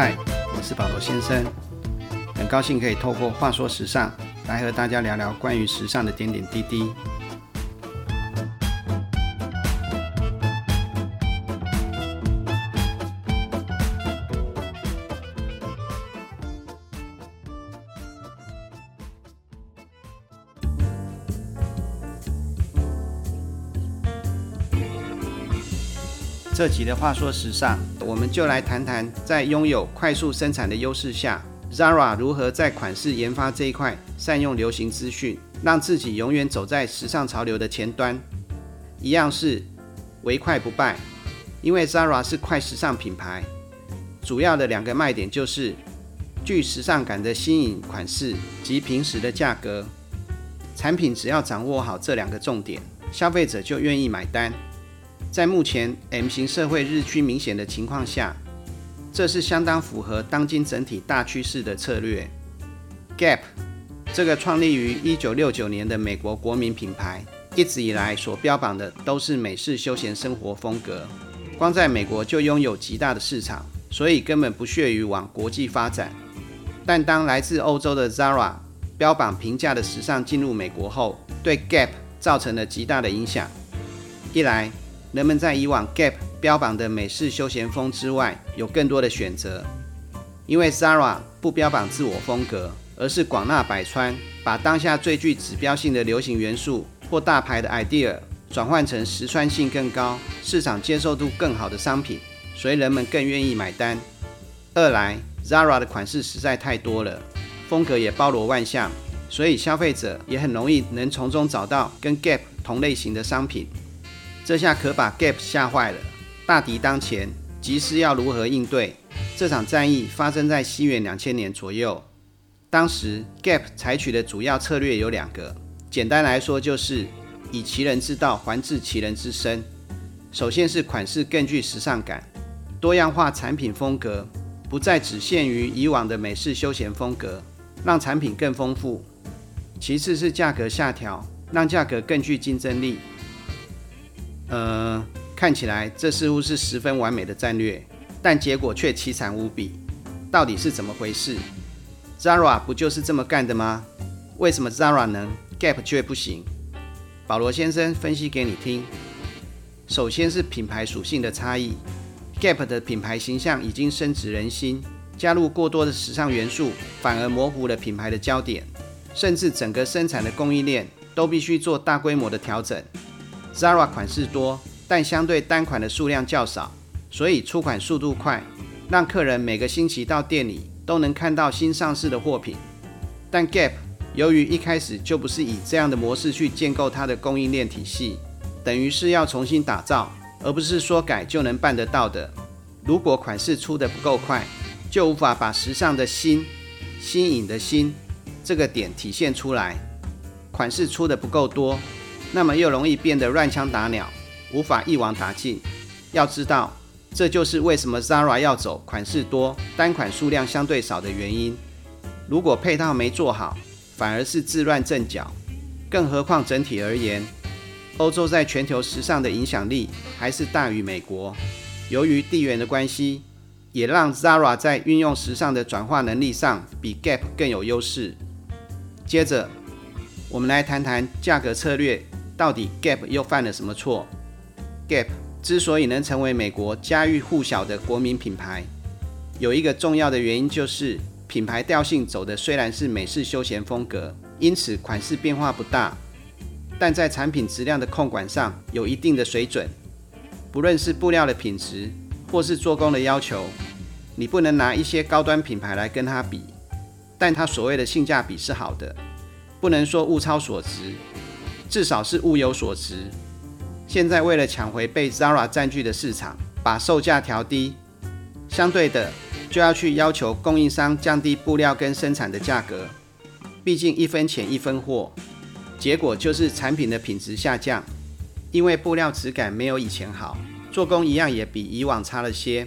嗨，我是保罗先生，很高兴可以透过话说时尚来和大家聊聊关于时尚的点点滴滴。这集的话说时尚，我们就来谈谈，在拥有快速生产的优势下，Zara 如何在款式研发这一块善用流行资讯，让自己永远走在时尚潮流的前端。一样是唯快不败，因为 Zara 是快时尚品牌，主要的两个卖点就是具时尚感的新颖款式及平时的价格。产品只要掌握好这两个重点，消费者就愿意买单。在目前 M 型社会日趋明显的情况下，这是相当符合当今整体大趋势的策略。Gap 这个创立于1969年的美国国民品牌，一直以来所标榜的都是美式休闲生活风格，光在美国就拥有极大的市场，所以根本不屑于往国际发展。但当来自欧洲的 Zara 标榜平价的时尚进入美国后，对 Gap 造成了极大的影响。一来，人们在以往 Gap 标榜的美式休闲风之外，有更多的选择。因为 Zara 不标榜自我风格，而是广纳百川，把当下最具指标性的流行元素或大牌的 idea 转换成实穿性更高、市场接受度更好的商品，所以人们更愿意买单。二来，Zara 的款式实在太多了，风格也包罗万象，所以消费者也很容易能从中找到跟 Gap 同类型的商品。这下可把 Gap 吓坏了。大敌当前，急思要如何应对？这场战役发生在西元两千年左右。当时 Gap 采取的主要策略有两个，简单来说就是以其人之道还治其人之身。首先是款式更具时尚感，多样化产品风格，不再只限于以往的美式休闲风格，让产品更丰富。其次是价格下调，让价格更具竞争力。呃，看起来这似乎是十分完美的战略，但结果却凄惨无比。到底是怎么回事？Zara 不就是这么干的吗？为什么 Zara 能，Gap 却不行？保罗先生分析给你听。首先是品牌属性的差异，Gap 的品牌形象已经深植人心，加入过多的时尚元素，反而模糊了品牌的焦点，甚至整个生产的供应链都必须做大规模的调整。Zara 款式多，但相对单款的数量较少，所以出款速度快，让客人每个星期到店里都能看到新上市的货品。但 Gap 由于一开始就不是以这样的模式去建构它的供应链体系，等于是要重新打造，而不是说改就能办得到的。如果款式出得不够快，就无法把时尚的新、新颖的新这个点体现出来。款式出得不够多。那么又容易变得乱枪打鸟，无法一网打尽。要知道，这就是为什么 Zara 要走款式多、单款数量相对少的原因。如果配套没做好，反而是自乱阵脚。更何况整体而言，欧洲在全球时尚的影响力还是大于美国。由于地缘的关系，也让 Zara 在运用时尚的转化能力上比 Gap 更有优势。接着，我们来谈谈价格策略。到底 Gap 又犯了什么错？Gap 之所以能成为美国家喻户晓的国民品牌，有一个重要的原因就是品牌调性走的虽然是美式休闲风格，因此款式变化不大，但在产品质量的控管上有一定的水准。不论是布料的品质，或是做工的要求，你不能拿一些高端品牌来跟它比，但它所谓的性价比是好的，不能说物超所值。至少是物有所值。现在为了抢回被 Zara 占据的市场，把售价调低，相对的就要去要求供应商降低布料跟生产的价格。毕竟一分钱一分货，结果就是产品的品质下降，因为布料质感没有以前好，做工一样也比以往差了些。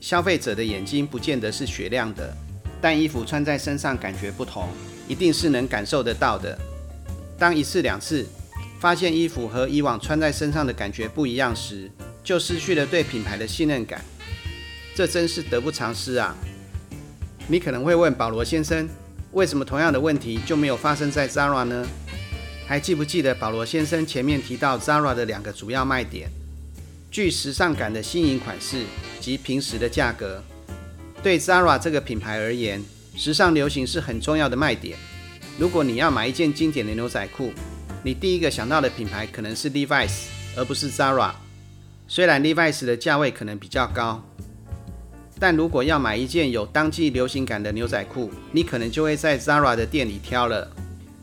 消费者的眼睛不见得是雪亮的，但衣服穿在身上感觉不同，一定是能感受得到的。当一次两次发现衣服和以往穿在身上的感觉不一样时，就失去了对品牌的信任感。这真是得不偿失啊！你可能会问保罗先生，为什么同样的问题就没有发生在 Zara 呢？还记不记得保罗先生前面提到 Zara 的两个主要卖点？具时尚感的新颖款式及平时的价格。对 Zara 这个品牌而言，时尚流行是很重要的卖点。如果你要买一件经典的牛仔裤，你第一个想到的品牌可能是 Levi's，而不是 Zara。虽然 Levi's 的价位可能比较高，但如果要买一件有当季流行感的牛仔裤，你可能就会在 Zara 的店里挑了。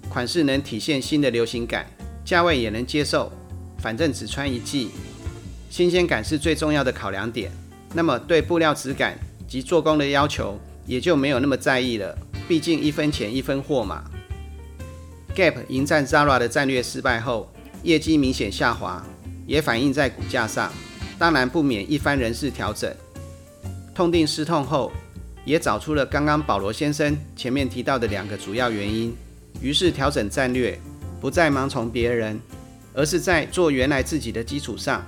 款式能体现新的流行感，价位也能接受，反正只穿一季，新鲜感是最重要的考量点。那么对布料质感及做工的要求也就没有那么在意了，毕竟一分钱一分货嘛。Gap 迎战 Zara 的战略失败后，业绩明显下滑，也反映在股价上，当然不免一番人事调整。痛定思痛后，也找出了刚刚保罗先生前面提到的两个主要原因。于是调整战略，不再盲从别人，而是在做原来自己的基础上，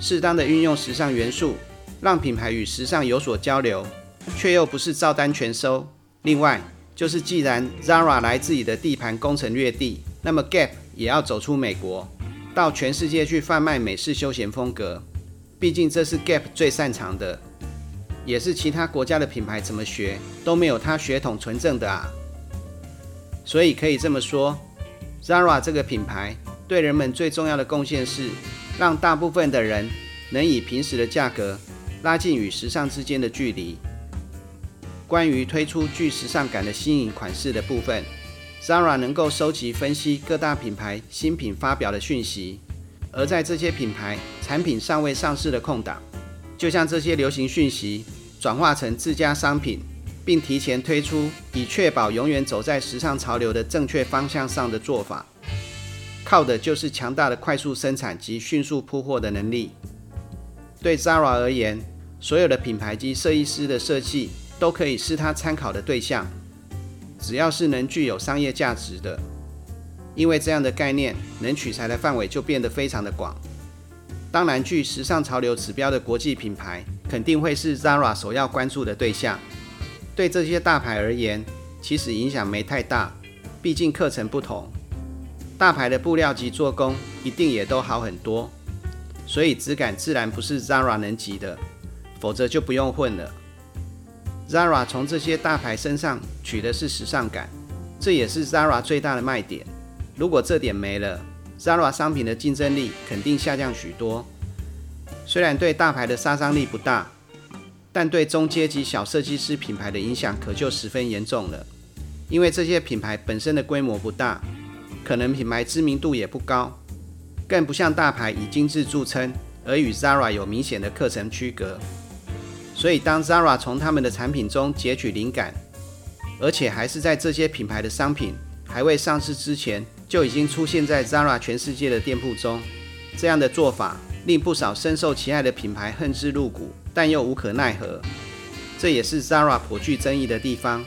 适当的运用时尚元素，让品牌与时尚有所交流，却又不是照单全收。另外，就是既然 Zara 来自己的地盘攻城略地，那么 Gap 也要走出美国，到全世界去贩卖美式休闲风格。毕竟这是 Gap 最擅长的，也是其他国家的品牌怎么学都没有它血统纯正的啊。所以可以这么说，Zara 这个品牌对人们最重要的贡献是，让大部分的人能以平时的价格拉近与时尚之间的距离。关于推出具时尚感的新颖款式的部分，Zara 能够收集分析各大品牌新品发表的讯息，而在这些品牌产品尚未上市的空档，就像这些流行讯息转化成自家商品。并提前推出，以确保永远走在时尚潮流的正确方向上的做法，靠的就是强大的快速生产及迅速铺货的能力。对 Zara 而言，所有的品牌及设计师的设计都可以是他参考的对象，只要是能具有商业价值的，因为这样的概念能取材的范围就变得非常的广。当然，具时尚潮流指标的国际品牌肯定会是 Zara 首要关注的对象。对这些大牌而言，其实影响没太大，毕竟课程不同，大牌的布料及做工一定也都好很多，所以质感自然不是 Zara 能及的，否则就不用混了。Zara 从这些大牌身上取的是时尚感，这也是 Zara 最大的卖点。如果这点没了，Zara 商品的竞争力肯定下降许多。虽然对大牌的杀伤力不大。但对中阶级小设计师品牌的影响可就十分严重了，因为这些品牌本身的规模不大，可能品牌知名度也不高，更不像大牌以精致著称，而与 Zara 有明显的课程区隔。所以当 Zara 从他们的产品中截取灵感，而且还是在这些品牌的商品还未上市之前就已经出现在 Zara 全世界的店铺中，这样的做法令不少深受其害的品牌恨之入骨。但又无可奈何，这也是 Zara 颇具争议的地方。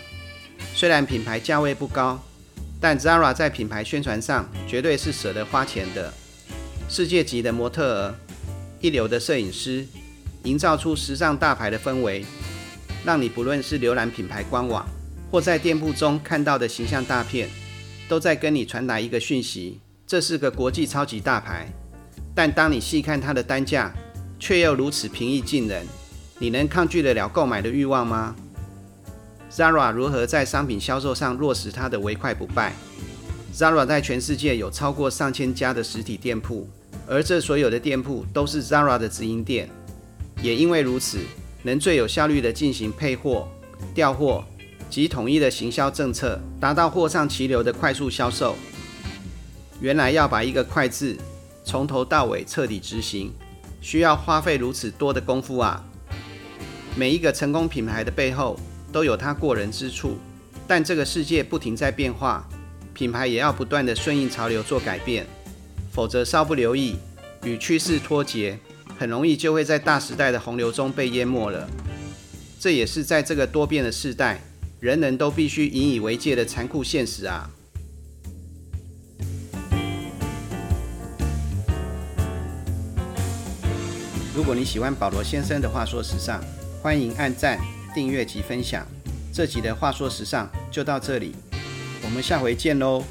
虽然品牌价位不高，但 Zara 在品牌宣传上绝对是舍得花钱的。世界级的模特儿，一流的摄影师，营造出时尚大牌的氛围，让你不论是浏览品牌官网，或在店铺中看到的形象大片，都在跟你传达一个讯息：这是个国际超级大牌。但当你细看它的单价，却又如此平易近人，你能抗拒得了购买的欲望吗？Zara 如何在商品销售上落实它的唯快不败？Zara 在全世界有超过上千家的实体店铺，而这所有的店铺都是 Zara 的直营店。也因为如此，能最有效率地进行配货、调货及统一的行销政策，达到货上齐流的快速销售。原来要把一个“快”字从头到尾彻底执行。需要花费如此多的功夫啊！每一个成功品牌的背后都有它过人之处，但这个世界不停在变化，品牌也要不断的顺应潮流做改变，否则稍不留意与趋势脱节，很容易就会在大时代的洪流中被淹没了。这也是在这个多变的时代，人人都必须引以为戒的残酷现实啊！如果你喜欢保罗先生的话说时尚，欢迎按赞、订阅及分享。这集的话说时尚就到这里，我们下回见喽。